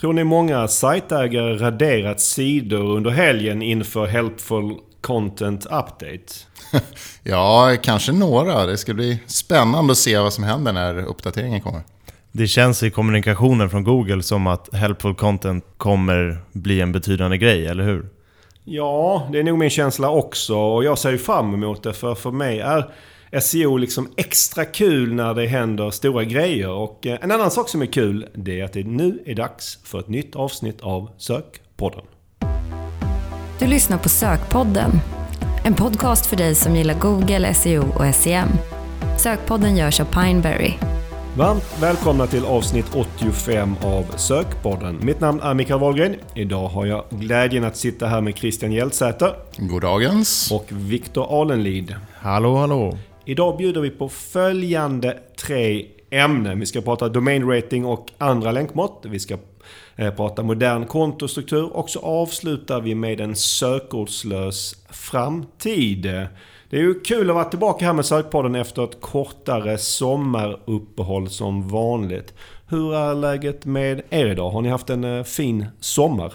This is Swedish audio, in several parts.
Tror ni många sajtägare raderat sidor under helgen inför Helpful Content Update? ja, kanske några. Det ska bli spännande att se vad som händer när uppdateringen kommer. Det känns i kommunikationen från Google som att Helpful Content kommer bli en betydande grej, eller hur? Ja, det är nog min känsla också. Och jag ser ju fram emot det, för för mig är SEO liksom extra kul när det händer stora grejer. Och eh, en annan sak som är kul, det är att det nu är dags för ett nytt avsnitt av Sökpodden. Du lyssnar på Sökpodden. En podcast för dig som gillar Google, SEO och SEM. Sökpodden görs av Pineberry. Varmt välkomna till avsnitt 85 av Sökpodden. Mitt namn är Mikael Wahlgren. Idag har jag glädjen att sitta här med Christian Hjeltsäter. Goddagens. Och Viktor Alenlid. Hallå, hallå. Idag bjuder vi på följande tre ämnen. Vi ska prata domain rating och andra länkmått. Vi ska eh, prata modern kontostruktur och så avslutar vi med en sökordslös framtid. Det är ju kul att vara tillbaka här med Sökpodden efter ett kortare sommaruppehåll som vanligt. Hur är läget med er idag? Har ni haft en eh, fin sommar?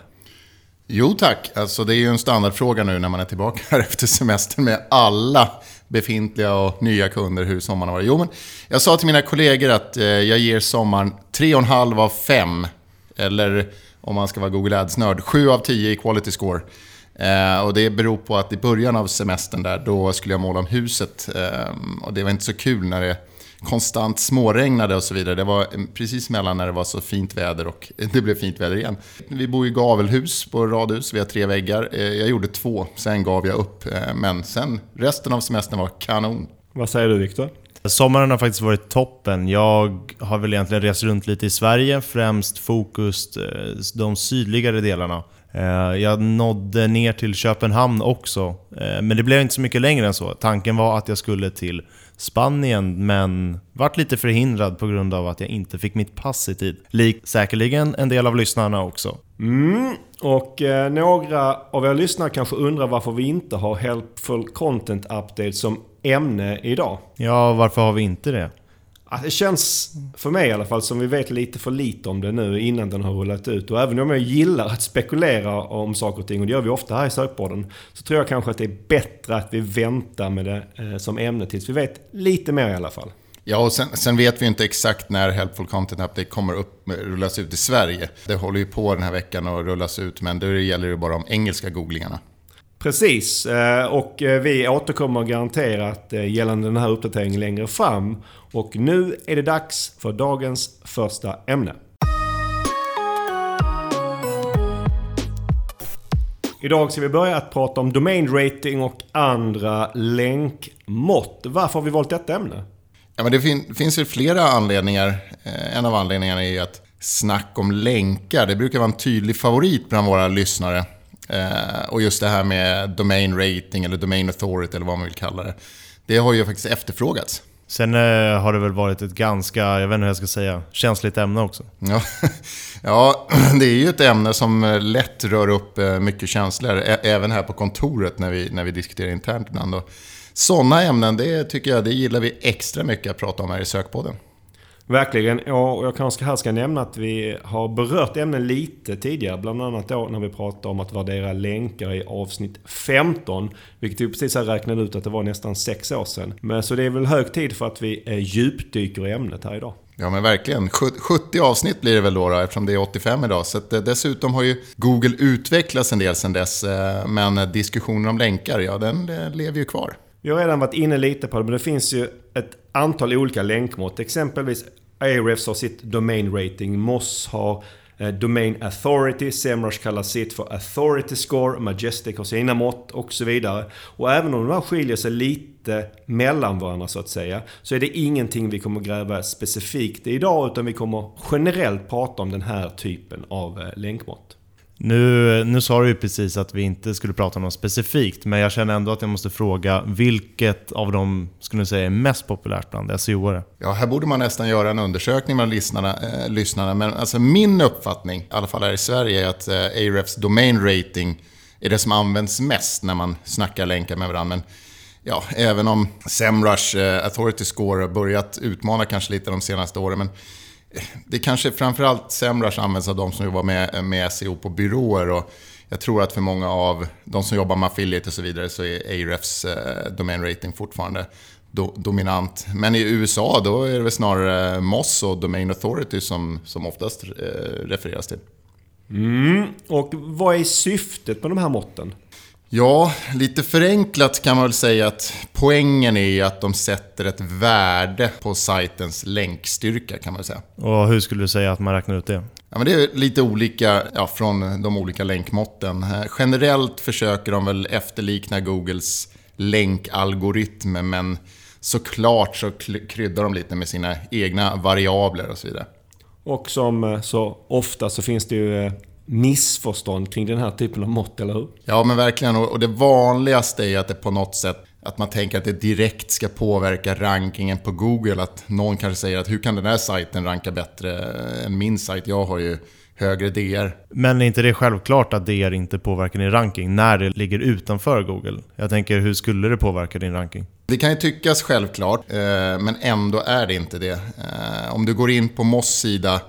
Jo tack, alltså det är ju en standardfråga nu när man är tillbaka här efter semestern med alla befintliga och nya kunder hur sommaren har varit. Jo, men jag sa till mina kollegor att eh, jag ger sommaren 3,5 av 5. Eller om man ska vara Google Ads-nörd, 7 av 10 i quality score. Eh, och det beror på att i början av semestern där, då skulle jag måla om huset. Eh, och det var inte så kul när det konstant småregnade och så vidare. Det var precis mellan när det var så fint väder och det blev fint väder igen. Vi bor i gavelhus på radhus, vi har tre väggar. Eh, jag gjorde två, sen gav jag upp. Eh, men sen, resten av semestern var kanon. Vad säger du Viktor? Sommaren har faktiskt varit toppen. Jag har väl egentligen rest runt lite i Sverige, främst fokus eh, de sydligare delarna. Jag nådde ner till Köpenhamn också, men det blev inte så mycket längre än så. Tanken var att jag skulle till Spanien, men vart lite förhindrad på grund av att jag inte fick mitt pass i tid. Lik säkerligen en del av lyssnarna också. Mm, och eh, några av er lyssnare kanske undrar varför vi inte har Helpful Content Update som ämne idag. Ja, varför har vi inte det? Det känns, för mig i alla fall, som vi vet lite för lite om det nu innan den har rullat ut. Och även om jag gillar att spekulera om saker och ting, och det gör vi ofta här i sökborden, så tror jag kanske att det är bättre att vi väntar med det eh, som ämne tills vi vet lite mer i alla fall. Ja, och sen, sen, vet vi inte exakt när Helpful Content Update kommer upp, eh, rullas ut i Sverige. Det håller ju på den här veckan att rullas ut, men då gäller det bara de engelska googlingarna. Precis, eh, och eh, vi återkommer garanterat eh, gällande den här uppdateringen längre fram. Och nu är det dags för dagens första ämne. Idag ska vi börja att prata om domain rating och andra länkmått. Varför har vi valt detta ämne? Ja, men det fin finns ju flera anledningar. En av anledningarna är ju att snack om länkar, det brukar vara en tydlig favorit bland våra lyssnare. Eh, och just det här med domain rating eller domain authority eller vad man vill kalla det. Det har ju faktiskt efterfrågats. Sen eh, har det väl varit ett ganska, jag vet inte hur jag ska säga, känsligt ämne också. Ja, ja det är ju ett ämne som eh, lätt rör upp mycket känslor. Även här på kontoret när vi, när vi diskuterar internt ibland. Sådana ämnen, det tycker jag, det gillar vi extra mycket att prata om här i Sökpodden. Verkligen. Ja, och jag kanske här ska nämna att vi har berört ämnen lite tidigare. Bland annat då när vi pratade om att värdera länkar i avsnitt 15. Vilket vi precis har räknat ut att det var nästan sex år sedan. Men så det är väl hög tid för att vi eh, djupdyker i ämnet här idag. Ja men verkligen. 70 avsnitt blir det väl då, då eftersom det är 85 idag. Så eh, dessutom har ju Google utvecklats en del sedan dess. Eh, men diskussionen om länkar, ja den lever ju kvar. Vi har redan varit inne lite på det, men det finns ju ett antal olika länkmått. Exempelvis Ahrefs har sitt Domain Rating, Moss har eh, Domain Authority, Semrush kallar sitt för Authority Score, Majestic har sina mått och så vidare. Och även om de här skiljer sig lite mellan varandra så att säga, så är det ingenting vi kommer gräva specifikt i idag, utan vi kommer generellt prata om den här typen av eh, länkmått. Nu, nu sa du ju precis att vi inte skulle prata om något specifikt, men jag känner ändå att jag måste fråga vilket av dem skulle du säga är mest populärt bland SEO-are? Ja, här borde man nästan göra en undersökning bland lyssnarna. Eh, lyssnarna. Men alltså min uppfattning, i alla fall här i Sverige, är att eh, Ahrefs domain rating är det som används mest när man snackar länkar med varandra. Men ja, även om Semrush eh, Authority Score har börjat utmana kanske lite de senaste åren. Men det kanske framförallt Semrush används av de som jobbar med, med SEO på byråer. Och jag tror att för många av de som jobbar med affiliate och så vidare så är Ahrefs eh, domain rating fortfarande do, dominant. Men i USA då är det väl snarare Moss och Domain Authority som, som oftast eh, refereras till. Mm. Och vad är syftet med de här måtten? Ja, lite förenklat kan man väl säga att poängen är att de sätter ett värde på sajtens länkstyrka kan man säga. Och hur skulle du säga att man räknar ut det? Ja, men det är lite olika ja, från de olika länkmåtten. Generellt försöker de väl efterlikna Googles länkalgoritm men såklart så kryddar de lite med sina egna variabler och så vidare. Och som eh, så ofta så finns det ju eh, missförstånd kring den här typen av mått, eller hur? Ja, men verkligen. Och det vanligaste är att det på något sätt att man tänker att det direkt ska påverka rankingen på Google. Att någon kanske säger att hur kan den här sajten ranka bättre än min sajt? Jag har ju högre DR. Men är inte det självklart att DR inte påverkar din ranking när det ligger utanför Google? Jag tänker, hur skulle det påverka din ranking? Det kan ju tyckas självklart, eh, men ändå är det inte det. Eh, om du går in på Moss sida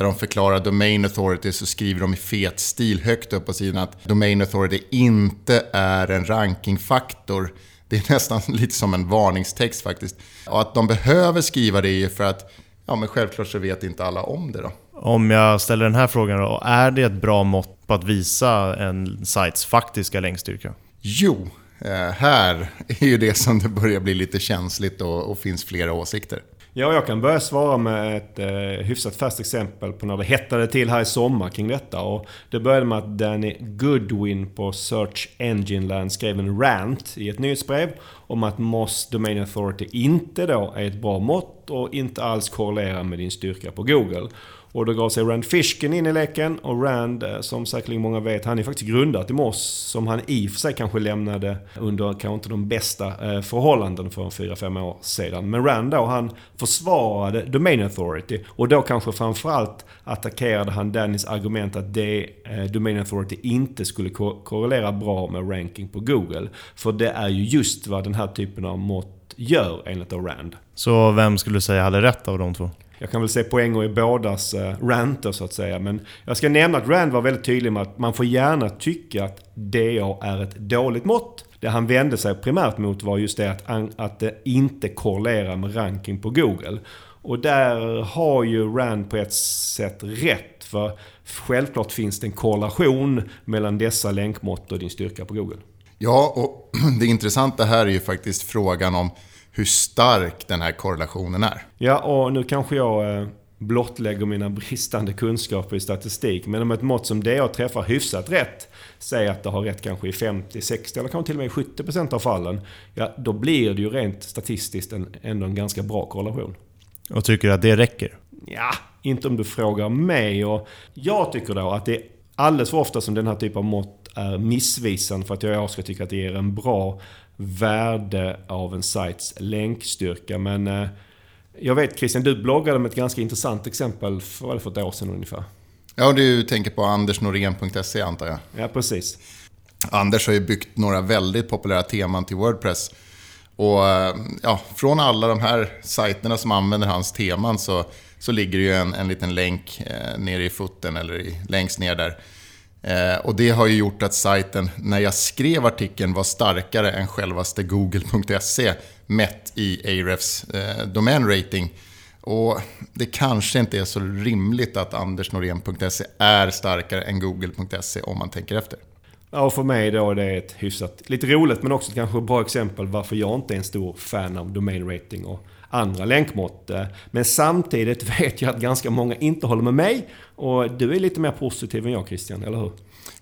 där de förklarar Domain Authority så skriver de i fet stil högt upp på sidan att Domain Authority inte är en rankingfaktor. Det är nästan lite som en varningstext faktiskt. Och att de behöver skriva det är för att, ja men självklart så vet inte alla om det då. Om jag ställer den här frågan då, är det ett bra mått på att visa en sajts faktiska länkstyrka? Jo, eh, här är ju det som det börjar bli lite känsligt och, och finns flera åsikter. Ja, jag kan börja svara med ett eh, hyfsat färskt exempel på när det hettade till här i sommar kring detta. Och det började med att Danny Goodwin på Search Engine Land skrev en rant i ett nyhetsbrev om att Moss Domain Authority inte då är ett bra mått och inte alls korrelerar med din styrka på Google. Och då gav sig Rand Fishkin in i leken och Rand, eh, som säkerligen många vet, han är faktiskt grundat i Moss. Som han i och för sig kanske lämnade under kanske inte de bästa förhållandena förhållanden för 4-5 år sedan. Men Rand då, han försvarade Domain Authority. Och då kanske framförallt attackerade han Dannys argument att det, eh, Domain Authority inte skulle ko korrelera bra med ranking på Google. För det är ju just vad den här typen av mått gör enligt Rand. Så vem skulle du säga hade rätt av de två? Jag kan väl se poänger i bådas uh, ranter så att säga. Men jag ska nämna att Rand var väldigt tydlig med att man får gärna tycka att DA är ett dåligt mått. Det han vände sig primärt mot var just det att, att det inte korrelerar med ranking på Google. Och där har ju Rand på ett sätt rätt. För självklart finns det en korrelation mellan dessa länkmått och din styrka på Google. Ja, och det intressanta här är ju faktiskt frågan om hur stark den här korrelationen är. Ja, och nu kanske jag eh, blottlägger mina bristande kunskaper i statistik. Men om ett mått som DA träffar hyfsat rätt, säger att det har rätt kanske i 50, 60 eller kanske till och med 70% av fallen. Ja, då blir det ju rent statistiskt en, ändå en ganska bra korrelation. Och tycker du att det räcker? Ja, inte om du frågar mig. Och jag tycker då att det är alldeles för ofta som den här typen av mått är missvisande för att jag ska tycka att det ger en bra värde av en sajts länkstyrka. Men eh, jag vet Christian, du bloggade med ett ganska intressant exempel för, för ett år sedan ungefär. Ja, du tänker på andersnorén.se antar jag? Ja, precis. Anders har ju byggt några väldigt populära teman till Wordpress. Och eh, ja, från alla de här sajterna som använder hans teman så, så ligger det ju en, en liten länk eh, nere i foten eller i, längst ner där Eh, och det har ju gjort att sajten, när jag skrev artikeln, var starkare än självaste google.se mätt i Ahrefs eh, rating. Och det kanske inte är så rimligt att andersnorén.se är starkare än google.se om man tänker efter. Ja, och för mig då är det ett hyfsat, lite roligt men också kanske ett bra exempel varför jag inte är en stor fan av domain rating och andra länkmått. Men samtidigt vet jag att ganska många inte håller med mig. Och du är lite mer positiv än jag Christian, eller hur?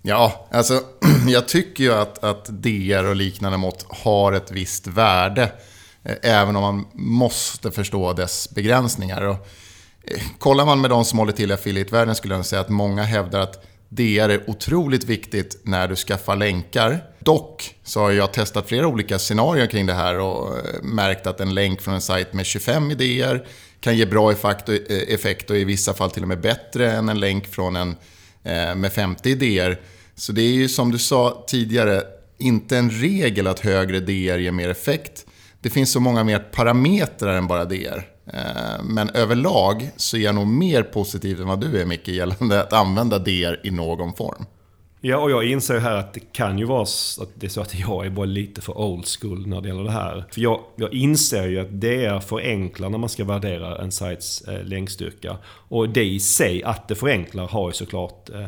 Ja, alltså jag tycker ju att, att DR och liknande mått har ett visst värde. Eh, även om man måste förstå dess begränsningar. Och, eh, kollar man med de som håller till i affiliate-världen skulle jag säga att många hävdar att DR är otroligt viktigt när du skaffar länkar. Dock så har jag testat flera olika scenarier kring det här och eh, märkt att en länk från en sajt med 25 idéer kan ge bra eh, effekt och i vissa fall till och med bättre än en länk från en eh, med 50 idéer. Så det är ju som du sa tidigare, inte en regel att högre DR ger mer effekt det finns så många mer parametrar än bara DR. Eh, men överlag så är jag nog mer positiv än vad du är Micke gällande att använda DR i någon form. Ja, och jag inser ju här att det kan ju vara så att det är så att jag är bara lite för old school när det gäller det här. För jag, jag inser ju att DR förenklar när man ska värdera en sajts eh, länkstyrka. Och det i sig, att det förenklar, har ju såklart eh,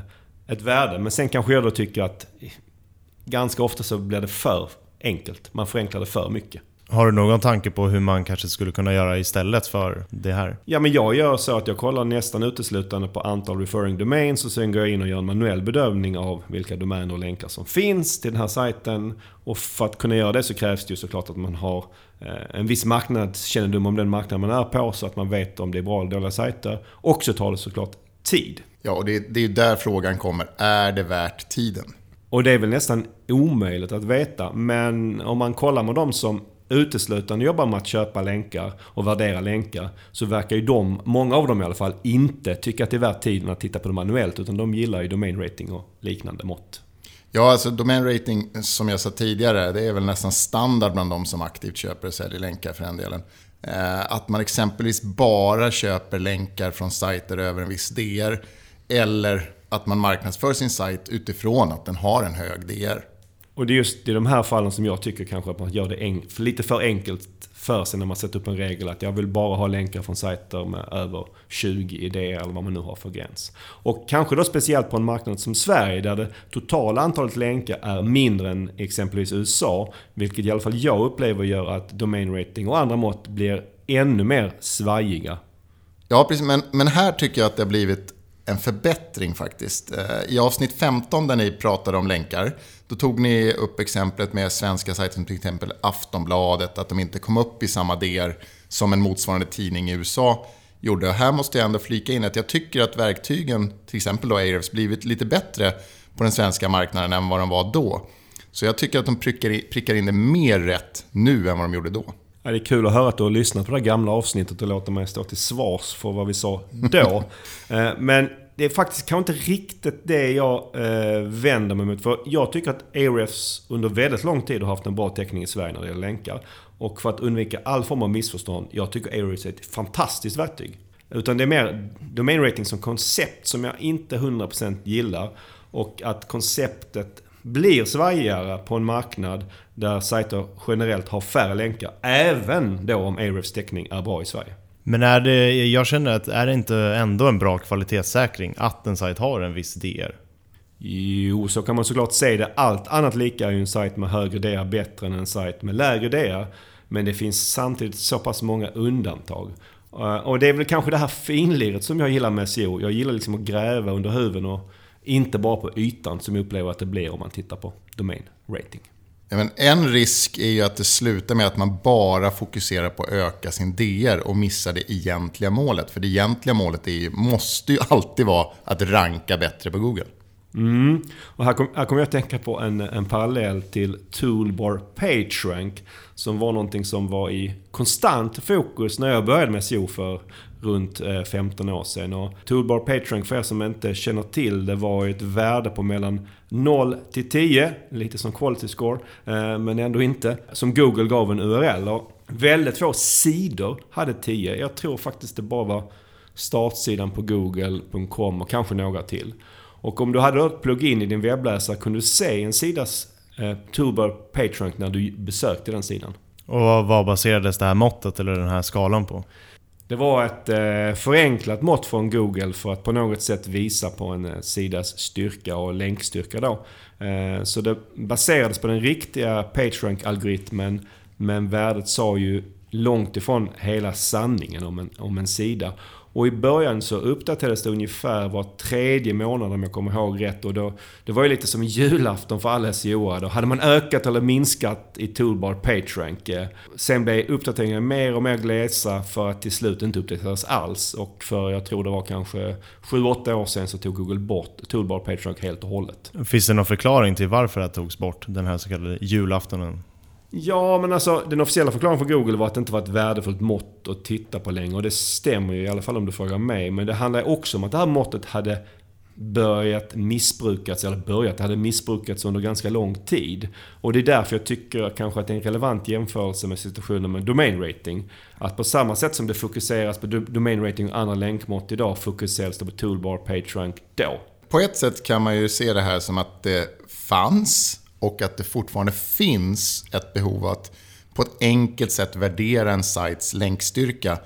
ett värde. Men sen kanske jag då tycker att ganska ofta så blir det för enkelt. Man förenklar det för mycket. Har du någon tanke på hur man kanske skulle kunna göra istället för det här? Ja, men jag gör så att jag kollar nästan uteslutande på antal referring domains och sen går jag in och gör en manuell bedömning av vilka domäner och länkar som finns till den här sajten. Och för att kunna göra det så krävs det ju såklart att man har eh, en viss marknadskännedom om den marknad man är på så att man vet om det är bra eller dåliga sajter. Och så tar det såklart tid. Ja, och det, det är ju där frågan kommer. Är det värt tiden? Och det är väl nästan omöjligt att veta. Men om man kollar med de som uteslutande jobbar med att köpa länkar och värdera länkar så verkar ju de, många av dem i alla fall, inte tycka att det är värt tiden att titta på det manuellt utan de gillar ju domain rating och liknande mått. Ja, alltså domain rating som jag sa tidigare, det är väl nästan standard bland de som aktivt köper och säljer länkar för den delen. Eh, att man exempelvis bara köper länkar från sajter över en viss DR eller att man marknadsför sin sajt utifrån att den har en hög DR. Och det är just i de här fallen som jag tycker kanske att man gör det lite för enkelt för sig när man sätter upp en regel att jag vill bara ha länkar från sajter med över 20 idéer eller vad man nu har för gräns. Och kanske då speciellt på en marknad som Sverige där det totala antalet länkar är mindre än exempelvis USA. Vilket i alla fall jag upplever gör att domain rating och andra mått blir ännu mer svajiga. Ja, precis. Men, men här tycker jag att det har blivit en förbättring faktiskt. Eh, I avsnitt 15 där ni pratade om länkar, då tog ni upp exemplet med svenska sajter som till exempel Aftonbladet, att de inte kom upp i samma DR som en motsvarande tidning i USA gjorde. Och här måste jag ändå flika in att jag tycker att verktygen, till exempel då Ahrefs, blivit lite bättre på den svenska marknaden än vad de var då. Så jag tycker att de prickar in det mer rätt nu än vad de gjorde då. Ja, det är kul att höra att du har lyssnat på det gamla avsnittet och låter mig stå till svars för vad vi sa då. Eh, men det är faktiskt kanske inte riktigt det jag eh, vänder mig mot. För jag tycker att Ahrefs under väldigt lång tid har haft en bra täckning i Sverige när det gäller länkar. Och för att undvika all form av missförstånd, jag tycker Ahrefs är ett fantastiskt verktyg. Utan det är mer domain rating som koncept som jag inte 100% gillar. Och att konceptet blir svajigare på en marknad där sajter generellt har färre länkar. Även då om Ahrefs täckning är bra i Sverige. Men är det, jag känner att är det inte ändå en bra kvalitetssäkring att en sajt har en viss DR? Jo, så kan man såklart säga det. Allt annat lika är ju en sajt med högre DR bättre än en sajt med lägre DR. Men det finns samtidigt så pass många undantag. Eh, och det är väl kanske det här finliret som jag gillar med SEO. Jag gillar liksom att gräva under huven och inte bara på ytan som jag upplever att det blir om man tittar på domain rating. Men en risk är ju att det slutar med att man bara fokuserar på att öka sin DR och missar det egentliga målet. För det egentliga målet är, måste ju alltid vara att ranka bättre på Google. Mm. Och här kommer kom jag att tänka på en, en parallell till Toolbar PageRank. Som var någonting som var i konstant fokus när jag började med SEO för runt eh, 15 år sedan. Och Toolbar Patreon, för er som inte känner till det var ett värde på mellan 0 till 10, lite som quality score, eh, men ändå inte. Som Google gav en URL. Och väldigt få sidor hade 10. Jag tror faktiskt det bara var startsidan på google.com och kanske några till. Och om du hade ett plugin i din webbläsare kunde du se en sidas eh, Toolbar Patreon när du besökte den sidan. Och vad baserades det här måttet eller den här skalan på? Det var ett eh, förenklat mått från Google för att på något sätt visa på en eh, sidas styrka och länkstyrka då. Eh, så det baserades på den riktiga PageRank-algoritmen men värdet sa ju långt ifrån hela sanningen om en, om en sida. Och i början så uppdaterades det ungefär var tredje månad om jag kommer ihåg rätt. Och då, det var ju lite som julafton för alla SEO. Då hade man ökat eller minskat i Toolbar PageRank. Sen blev uppdateringarna mer och mer glesa för att till slut inte uppdateras alls. Och för, jag tror det var kanske 7-8 år sedan så tog Google bort Toolbar PageRank helt och hållet. Finns det någon förklaring till varför det togs bort, den här så kallade julaftonen? Ja, men alltså den officiella förklaringen för Google var att det inte var ett värdefullt mått att titta på längre. Och det stämmer ju i alla fall om du frågar mig. Men det handlar också om att det här måttet hade börjat missbrukas, eller börjat, det hade missbrukats under ganska lång tid. Och det är därför jag tycker kanske att det är en relevant jämförelse med situationen med domain rating. Att på samma sätt som det fokuseras på domain rating och andra länkmått idag fokuseras det på toolbar, pagerank då. På ett sätt kan man ju se det här som att det fanns och att det fortfarande finns ett behov att på ett enkelt sätt värdera en sajts länkstyrka.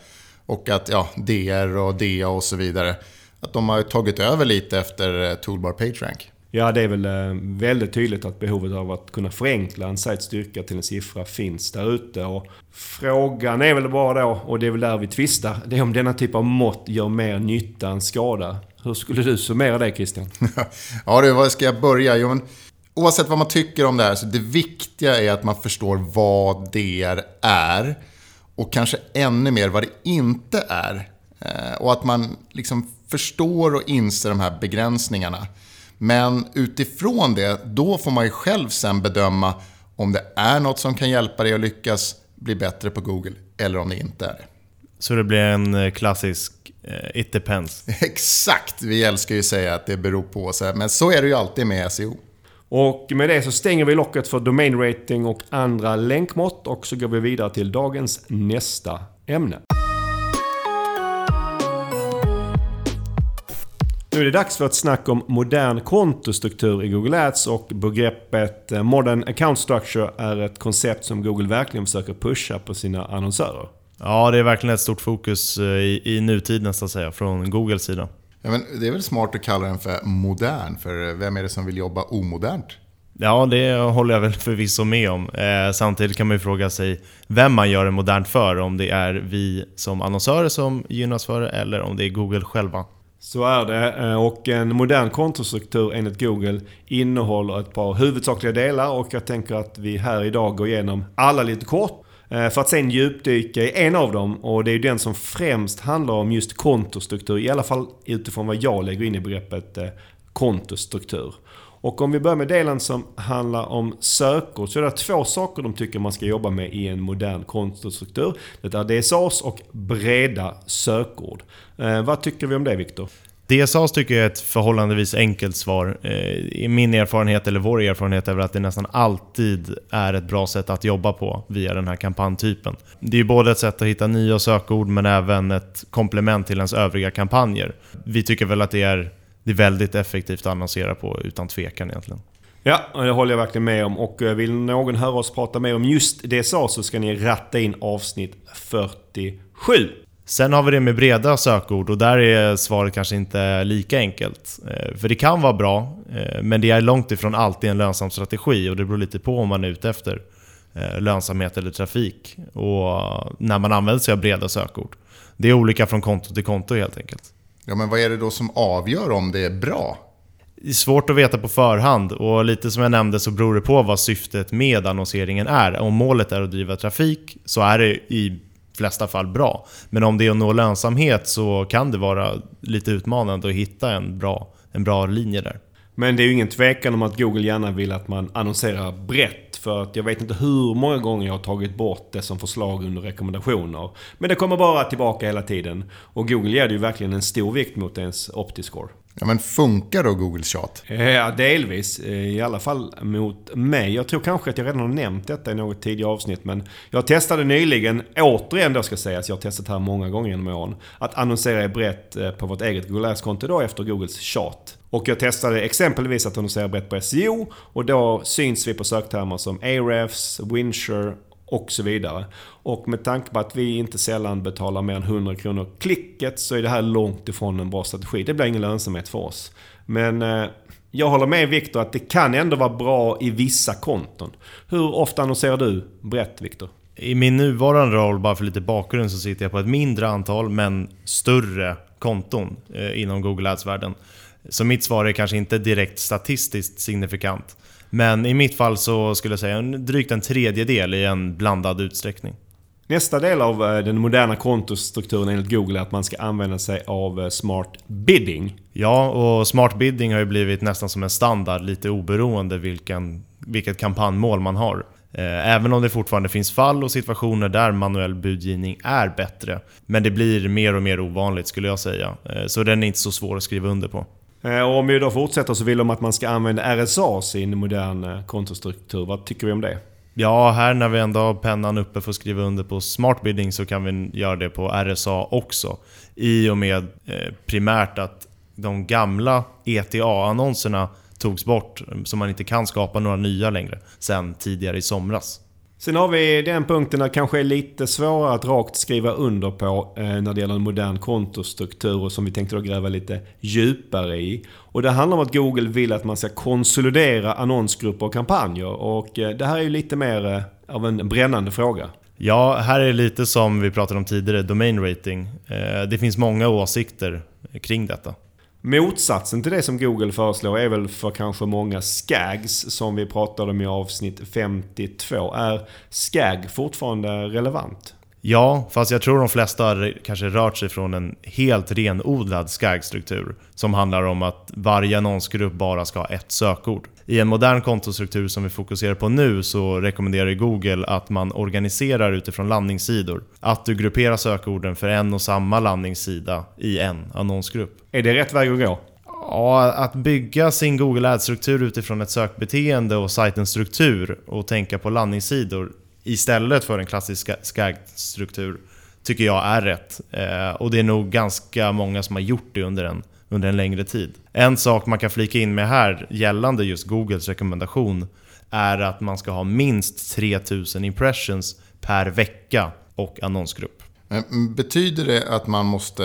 Och att ja, DR och DA och så vidare, att de har tagit över lite efter eh, Toolbar PageRank. Ja, det är väl eh, väldigt tydligt att behovet av att kunna förenkla en sajts styrka till en siffra finns där ute. Och frågan är väl bara då, och det är väl där vi tvistar, det är om denna typ av mått gör mer nytta än skada. Hur skulle du summera det Christian? ja du, var ska jag börja? Jo, men oavsett vad man tycker om det här, så det viktiga är att man förstår vad DR är. Och kanske ännu mer vad det inte är. Eh, och att man liksom förstår och inser de här begränsningarna. Men utifrån det, då får man ju själv sen bedöma om det är något som kan hjälpa dig att lyckas bli bättre på Google eller om det inte är det. Så det blir en eh, klassisk eh, It depends? Exakt! Vi älskar ju att säga att det beror på. sig. Men så är det ju alltid med SEO. Och med det så stänger vi locket för domain rating och andra länkmått och så går vi vidare till dagens nästa ämne. Nu är det dags för ett snack om modern kontostruktur i Google Ads och begreppet eh, Modern Account Structure är ett koncept som Google verkligen försöker pusha på sina annonsörer. Ja, det är verkligen ett stort fokus eh, i, i nutiden så att säga, från Googles sida. Ja, men det är väl smart att kalla den för modern, för vem är det som vill jobba omodernt? Ja, det håller jag väl förvisso med om. Eh, samtidigt kan man ju fråga sig vem man gör det modernt för. Om det är vi som annonsörer som gynnas för det, eller om det är Google själva. Så är det. Eh, och en modern kontostruktur enligt Google innehåller ett par huvudsakliga delar och jag tänker att vi här idag går igenom alla lite kort. Eh, för att sen djupdyka i en av dem och det är den som främst handlar om just kontostruktur. I alla fall utifrån vad jag lägger in i begreppet eh, kontostruktur. Och om vi börjar med delen som handlar om sökord så är det två saker de tycker man ska jobba med i en modern kontostruktur. Det är DSAs och breda sökord. Eh, vad tycker vi om det Viktor? DSAs tycker jag är ett förhållandevis enkelt svar. Eh, I min erfarenhet, eller vår erfarenhet, är väl att det nästan alltid är ett bra sätt att jobba på via den här kampanjtypen. Det är ju både ett sätt att hitta nya sökord men även ett komplement till ens övriga kampanjer. Vi tycker väl att det är, det är väldigt effektivt att annonsera på utan tvekan egentligen. Ja, det håller jag verkligen med om. Och eh, vill någon höra oss prata mer om just DSA så ska ni ratta in avsnitt 47. Sen har vi det med breda sökord och där är svaret kanske inte lika enkelt. Eh, för det kan vara bra, eh, men det är långt ifrån alltid en lönsam strategi och det beror lite på om man är ute efter eh, lönsamhet eller trafik och när man använder sig av breda sökord. Det är olika från konto till konto helt enkelt. Ja, men vad är det då som avgör om det är bra? Det är svårt att veta på förhand och lite som jag nämnde så beror det på vad syftet med annonseringen är. Om målet är att driva trafik så är det i flesta fall bra. Men om det är att nå lönsamhet så kan det vara lite utmanande att hitta en bra, en bra linje där. Men det är ju ingen tvekan om att Google gärna vill att man annonserar brett. För att jag vet inte hur många gånger jag har tagit bort det som förslag under rekommendationer. Men det kommer bara tillbaka hela tiden. Och Google ger det ju verkligen en stor vikt mot ens Optiscore. Ja, men funkar då Googles tjat? Ja, delvis. I alla fall mot mig. Jag tror kanske att jag redan har nämnt detta i något tidigare avsnitt. Men jag testade nyligen, återigen då ska sägas, jag har testat här många gånger genom åren, att annonsera brett eh, på vårt eget Google Ads-konto då efter Googles tjat. Och jag testade exempelvis att annonsera brett på SEO och då syns vi på söktermer som Ahrefs, Winsure och så vidare. Och med tanke på att vi inte sällan betalar mer än 100 kronor klicket så är det här långt ifrån en bra strategi. Det blir ingen lönsamhet för oss. Men eh, jag håller med Viktor att det kan ändå vara bra i vissa konton. Hur ofta annonserar du brett Viktor? I min nuvarande roll, bara för lite bakgrund, så sitter jag på ett mindre antal men större konton eh, inom Google Ads-världen. Så mitt svar är kanske inte direkt statistiskt signifikant. Men i mitt fall så skulle jag säga en, drygt en tredjedel i en blandad utsträckning. Nästa del av eh, den moderna kontostrukturen enligt Google är att man ska använda sig av eh, Smart Bidding. Ja, och Smart Bidding har ju blivit nästan som en standard, lite oberoende vilken, vilket kampanjmål man har. Eh, även om det fortfarande finns fall och situationer där manuell budgivning är bättre. Men det blir mer och mer ovanligt skulle jag säga. Så den är inte så svår att skriva under på. Eh, och om vi då fortsätter så vill de att man ska använda RSA i en modern eh, kontostruktur. Vad tycker vi om det? Ja, här när vi ändå har pennan uppe för att skriva under på Smart Bidding så kan vi göra det på RSA också. I och med eh, primärt att de gamla ETA-annonserna togs bort, eh, så man inte kan skapa några nya längre, sen tidigare i somras. Sen har vi den punkten där det kanske är lite svårare att rakt skriva under på eh, när det gäller en modern kontostruktur och som vi tänkte då gräva lite djupare i. Och det handlar om att Google vill att man ska konsolidera annonsgrupper och kampanjer. Och eh, det här är ju lite mer eh, av en brännande fråga. Ja, här är det lite som vi pratade om tidigare, domain rating. Eh, det finns många åsikter kring detta. Motsatsen till det som Google föreslår är väl för kanske många SCAGs som vi pratade om i avsnitt 52. Är SCAG fortfarande relevant? Ja, fast jag tror de flesta har kanske rört sig från en helt renodlad SCAG-struktur som handlar om att varje annonsgrupp bara ska ha ett sökord. I en modern kontostruktur som vi fokuserar på nu så rekommenderar Google att man organiserar utifrån landningssidor. Att du grupperar sökorden för en och samma landningssida i en annonsgrupp. Är det rätt väg att gå? Ja, att bygga sin Google Ads-struktur utifrån ett sökbeteende och sajtens struktur och tänka på landningssidor istället för en klassisk skaggstruktur tycker jag är rätt. Eh, och det är nog ganska många som har gjort det under en under en längre tid. En sak man kan flika in med här gällande just Googles rekommendation är att man ska ha minst 3000 impressions per vecka och annonsgrupp. Men betyder det att man måste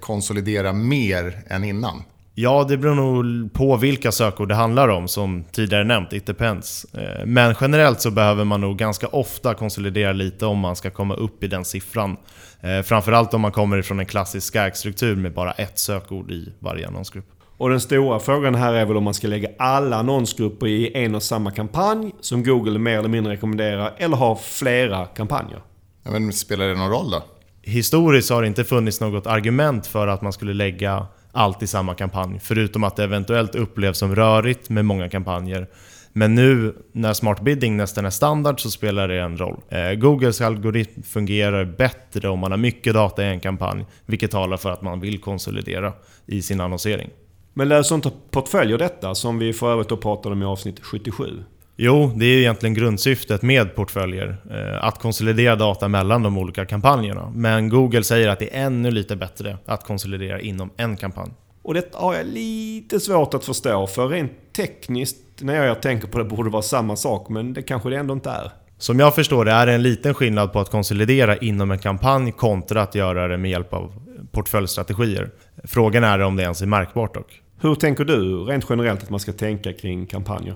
konsolidera mer än innan? Ja, det beror nog på vilka sökord det handlar om, som tidigare nämnt, it depends. Eh, men generellt så behöver man nog ganska ofta konsolidera lite om man ska komma upp i den siffran. Eh, framförallt om man kommer ifrån en klassisk SCAG-struktur med bara ett sökord i varje annonsgrupp. Och den stora frågan här är väl om man ska lägga alla annonsgrupper i en och samma kampanj, som Google mer eller mindre rekommenderar, eller ha flera kampanjer. Ja, men spelar det någon roll då? Historiskt har det inte funnits något argument för att man skulle lägga allt i samma kampanj. Förutom att det eventuellt upplevs som rörigt med många kampanjer. Men nu när Smart Bidding nästan är standard så spelar det en roll. Eh, Googles algoritm fungerar bättre om man har mycket data i en kampanj, vilket talar för att man vill konsolidera i sin annonsering. Men löser inte portföljer detta, som vi för övrigt då pratade om i avsnitt 77? Jo, det är egentligen grundsyftet med portföljer. Eh, att konsolidera data mellan de olika kampanjerna. Men Google säger att det är ännu lite bättre att konsolidera inom en kampanj. Och det har jag lite svårt att förstå, för rent tekniskt när jag tänker på det borde det vara samma sak, men det kanske det ändå inte är. Som jag förstår det är det en liten skillnad på att konsolidera inom en kampanj kontra att göra det med hjälp av portföljstrategier. Frågan är om det ens är märkbart dock. Hur tänker du rent generellt att man ska tänka kring kampanjer?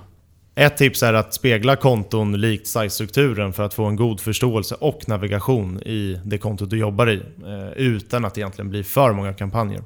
Ett tips är att spegla konton likt sajtstrukturen för att få en god förståelse och navigation i det kontot du jobbar i. Eh, utan att egentligen bli för många kampanjer.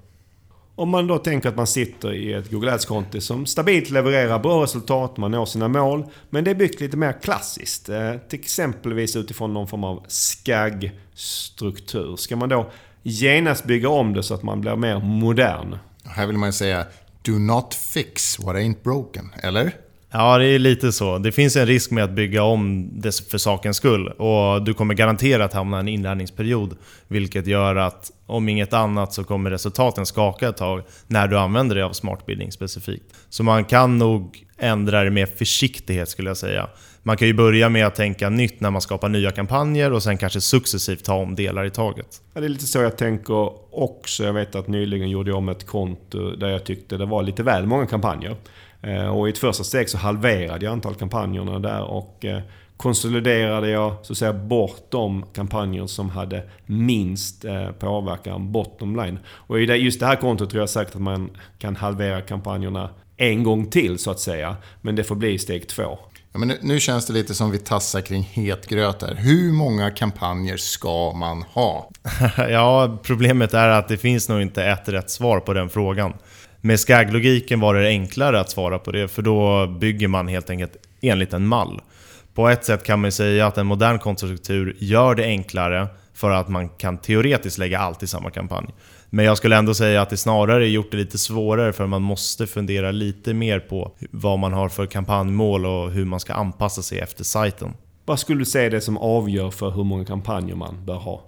Om man då tänker att man sitter i ett Google Ads-konto som stabilt levererar bra resultat, man når sina mål, men det är byggt lite mer klassiskt. Eh, till exempelvis utifrån någon form av SCAG-struktur. Ska man då genast bygga om det så att man blir mer modern? Här vill man ju säga Do not fix what ain't broken, eller? Ja, det är lite så. Det finns en risk med att bygga om det för sakens skull. Och du kommer garanterat hamna i en inlärningsperiod. Vilket gör att om inget annat så kommer resultaten skaka ett tag när du använder dig av smartbildning specifikt. Så man kan nog ändra det med försiktighet skulle jag säga. Man kan ju börja med att tänka nytt när man skapar nya kampanjer och sen kanske successivt ta om delar i taget. Ja, det är lite så jag tänker också. Jag vet att nyligen gjorde jag om ett konto där jag tyckte det var lite väl många kampanjer. Eh, och i ett första steg så halverade jag antal kampanjerna där och eh, konsoliderade jag så att säga bort de kampanjer som hade minst eh, påverkan bottom line. Och i just det här kontot tror jag säkert att man kan halvera kampanjerna en gång till så att säga. Men det får bli steg två. Ja, men nu, nu känns det lite som vi tassar kring het gröt här. Hur många kampanjer ska man ha? ja, problemet är att det finns nog inte ett rätt svar på den frågan. Med SCAG-logiken var det enklare att svara på det, för då bygger man helt enkelt enligt en mall. På ett sätt kan man säga att en modern kontostruktur gör det enklare för att man kan teoretiskt lägga allt i samma kampanj. Men jag skulle ändå säga att det snarare gjort det lite svårare för man måste fundera lite mer på vad man har för kampanjmål och hur man ska anpassa sig efter sajten. Vad skulle du säga det som avgör för hur många kampanjer man bör ha?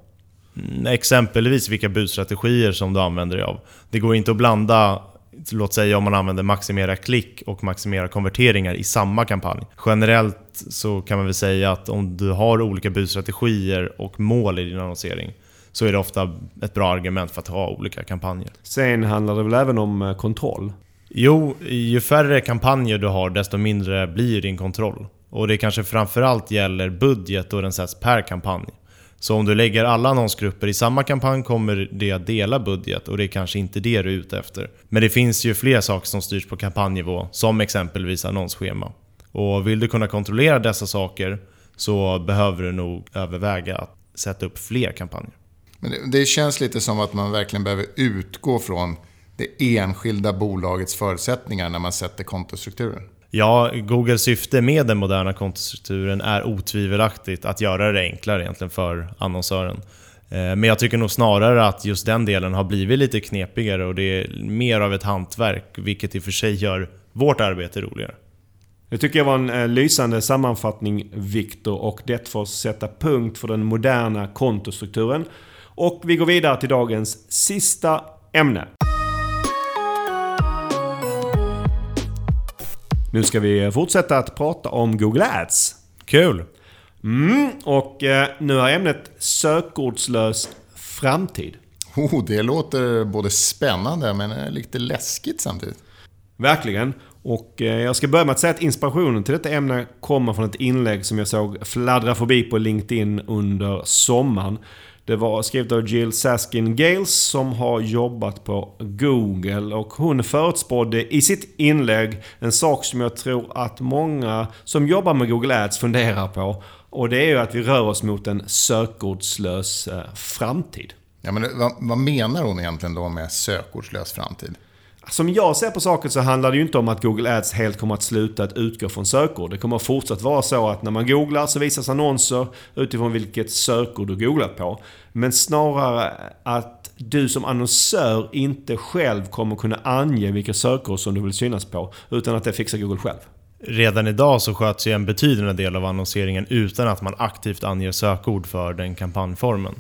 Mm, exempelvis vilka budstrategier som du använder dig av. Det går inte att blanda låt säga om man använder maximera klick och maximera konverteringar i samma kampanj. Generellt så kan man väl säga att om du har olika budstrategier och mål i din annonsering så är det ofta ett bra argument för att ha olika kampanjer. Sen handlar det väl även om eh, kontroll? Jo, ju färre kampanjer du har desto mindre blir din kontroll. Och det kanske framförallt gäller budget och den sätts per kampanj. Så om du lägger alla annonsgrupper i samma kampanj kommer det att dela budget och det är kanske inte det du är ute efter. Men det finns ju fler saker som styrs på kampanjnivå, som exempelvis annonsschema. Och vill du kunna kontrollera dessa saker så behöver du nog överväga att sätta upp fler kampanjer. Men det, det känns lite som att man verkligen behöver utgå från det enskilda bolagets förutsättningar när man sätter kontostrukturen. Ja, Googles syfte med den moderna kontostrukturen är otvivelaktigt att göra det enklare egentligen för annonsören. Eh, men jag tycker nog snarare att just den delen har blivit lite knepigare och det är mer av ett hantverk, vilket i och för sig gör vårt arbete roligare. Det tycker jag var en eh, lysande sammanfattning Viktor och det får sätta punkt för den moderna kontostrukturen. Och vi går vidare till dagens sista ämne. Nu ska vi fortsätta att prata om Google Ads. Kul! Mm, och eh, nu är ämnet sökordslös framtid. Oh, det låter både spännande men lite läskigt samtidigt. Verkligen. Och eh, jag ska börja med att säga att inspirationen till detta ämne kommer från ett inlägg som jag såg fladdra förbi på LinkedIn under sommaren. Det var skrivet av Jill Saskin Gales som har jobbat på Google och hon förutspådde i sitt inlägg en sak som jag tror att många som jobbar med Google Ads funderar på. Och det är ju att vi rör oss mot en sökordslös eh, framtid. Ja, men vad, vad menar hon egentligen då med sökordslös framtid? Som jag ser på saken så handlar det ju inte om att Google Ads helt kommer att sluta att utgå från sökord. Det kommer fortsatt vara så att när man googlar så visas annonser utifrån vilket sökord du googlar på. Men snarare att du som annonsör inte själv kommer kunna ange vilka sökord som du vill synas på. Utan att det fixar Google själv. Redan idag så sköts ju en betydande del av annonseringen utan att man aktivt anger sökord för den kampanjformen.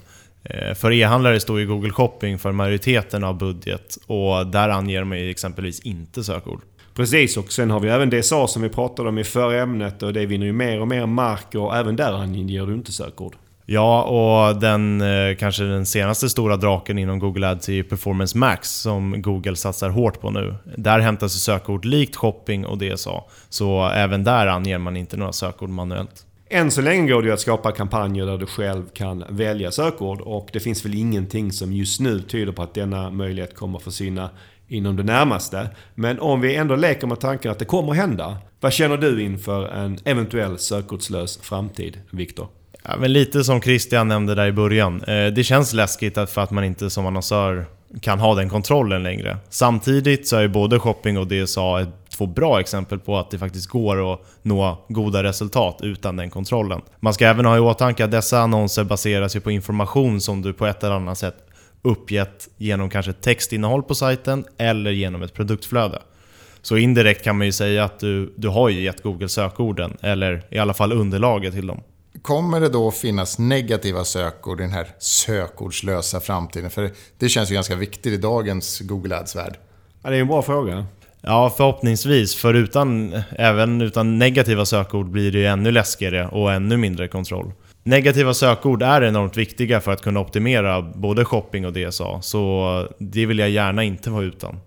Eh, för e-handlare står ju Google Shopping för majoriteten av budget och där anger man ju exempelvis inte sökord. Precis, och sen har vi även DSA som vi pratade om i förra ämnet och det vinner ju mer och mer mark och även där anger du inte sökord. Ja, och den eh, kanske den senaste stora draken inom Google Ads är Performance Max som Google satsar hårt på nu. Där hämtas sökord likt shopping och DSA, så även där anger man inte några sökord manuellt. Än så länge går det ju att skapa kampanjer där du själv kan välja sökord och det finns väl ingenting som just nu tyder på att denna möjlighet kommer att försvinna inom det närmaste. Men om vi ändå leker med tanken att det kommer att hända. Vad känner du inför en eventuell sökordslös framtid, Viktor? Ja, men lite som Christian nämnde där i början. Eh, det känns läskigt för att man inte som annonsör kan ha den kontrollen längre. Samtidigt så är både shopping och DSA två bra exempel på att det faktiskt går att nå goda resultat utan den kontrollen. Man ska även ha i åtanke att dessa annonser baseras på information som du på ett eller annat sätt uppgett genom kanske textinnehåll på sajten eller genom ett produktflöde. Så indirekt kan man ju säga att du, du har ju gett Google sökorden, eller i alla fall underlaget till dem. Kommer det då finnas negativa sökord i den här sökordslösa framtiden? För det känns ju ganska viktigt i dagens Google Ads-värld. Ja, det är en bra fråga. Ja, förhoppningsvis. För utan, även utan negativa sökord blir det ju ännu läskigare och ännu mindre kontroll. Negativa sökord är enormt viktiga för att kunna optimera både shopping och DSA, så det vill jag gärna inte vara utan.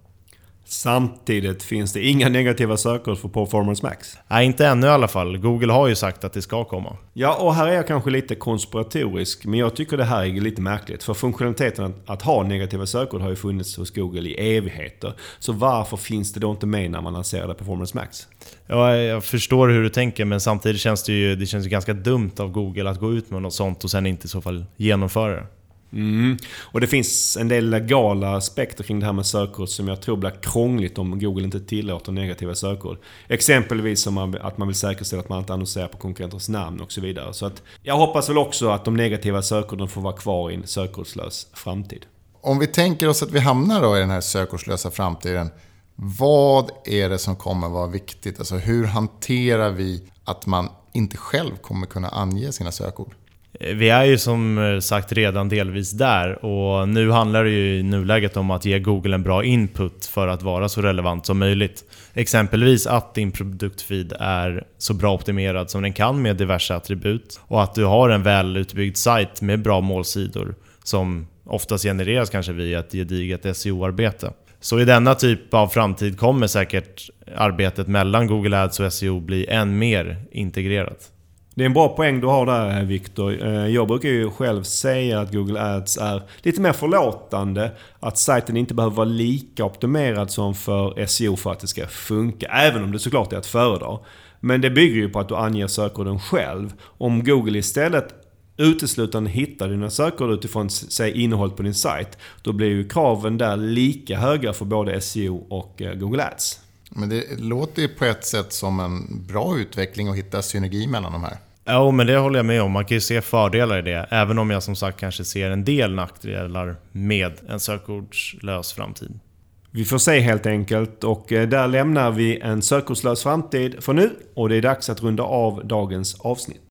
Samtidigt finns det inga negativa sökord för Performance Max. Nej, inte ännu i alla fall. Google har ju sagt att det ska komma. Ja, och här är jag kanske lite konspiratorisk, men jag tycker det här är lite märkligt. För funktionaliteten att, att ha negativa sökord har ju funnits hos Google i evigheter. Så varför finns det då inte med när man lanserade Performance Max? Ja, jag förstår hur du tänker, men samtidigt känns det ju det känns ju ganska dumt av Google att gå ut med något sånt och sen inte i så fall genomföra det. Mm. Och det finns en del legala aspekter kring det här med sökord som jag tror blir krångligt om Google inte tillåter negativa sökord. Exempelvis som att man vill säkerställa att man inte annonserar på konkurrenters namn och så vidare. Så att jag hoppas väl också att de negativa sökorden får vara kvar i en sökordslös framtid. Om vi tänker oss att vi hamnar då i den här sökordslösa framtiden. Vad är det som kommer vara viktigt? Alltså hur hanterar vi att man inte själv kommer kunna ange sina sökord? Eh, vi är ju som eh, sagt redan delvis där och nu handlar det ju i nuläget om att ge Google en bra input för att vara så relevant som möjligt. Exempelvis att din produktfeed är så bra optimerad som den kan med diverse attribut och att du har en väl utbyggd sajt med bra målsidor som oftast genereras kanske via ett gediget SEO-arbete. Så i denna typ av framtid kommer säkert arbetet mellan Google Ads och SEO bli än mer integrerat. Det är en bra poäng du har där eh, Viktor. Eh, jag brukar ju själv säga att Google Ads är lite mer förlåtande. Att sajten inte behöver vara lika optimerad som för SEO för att det ska funka. Även om det såklart är att föredra. Men det bygger ju på att du anger sökorden själv. Om Google istället uteslutande hittar dina sökord utifrån säg, innehållet på din sajt. Då blir ju kraven där lika höga för både SEO och eh, Google Ads. Men det låter ju på ett sätt som en bra utveckling att hitta synergi mellan de här. Ja, men det håller jag med om. Man kan ju se fördelar i det. Även om jag som sagt kanske ser en del nackdelar med en sökordslös framtid. Vi får se helt enkelt och eh, där lämnar vi en sökordslös framtid för nu och det är dags att runda av dagens avsnitt.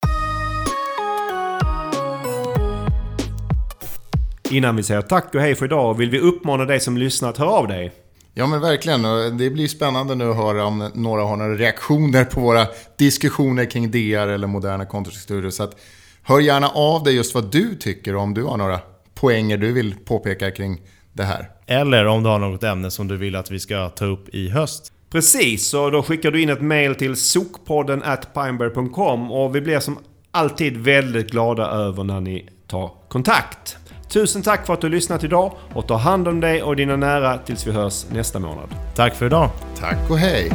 Innan vi säger tack och hej för idag vill vi uppmana dig som lyssnat att höra av dig. Ja men verkligen. Det blir spännande nu att höra om några har några reaktioner på våra diskussioner kring DR eller moderna kontostrukturer. Så att, hör gärna av dig just vad du tycker om du har några poänger du vill påpeka kring det här. Eller om du har något ämne som du vill att vi ska ta upp i höst. Precis, och då skickar du in ett mail till sokpodden at pineberry.com och vi blir som alltid väldigt glada över när ni tar kontakt. Tusen tack för att du har lyssnat idag och ta hand om dig och dina nära tills vi hörs nästa månad. Tack för idag. Tack och hej.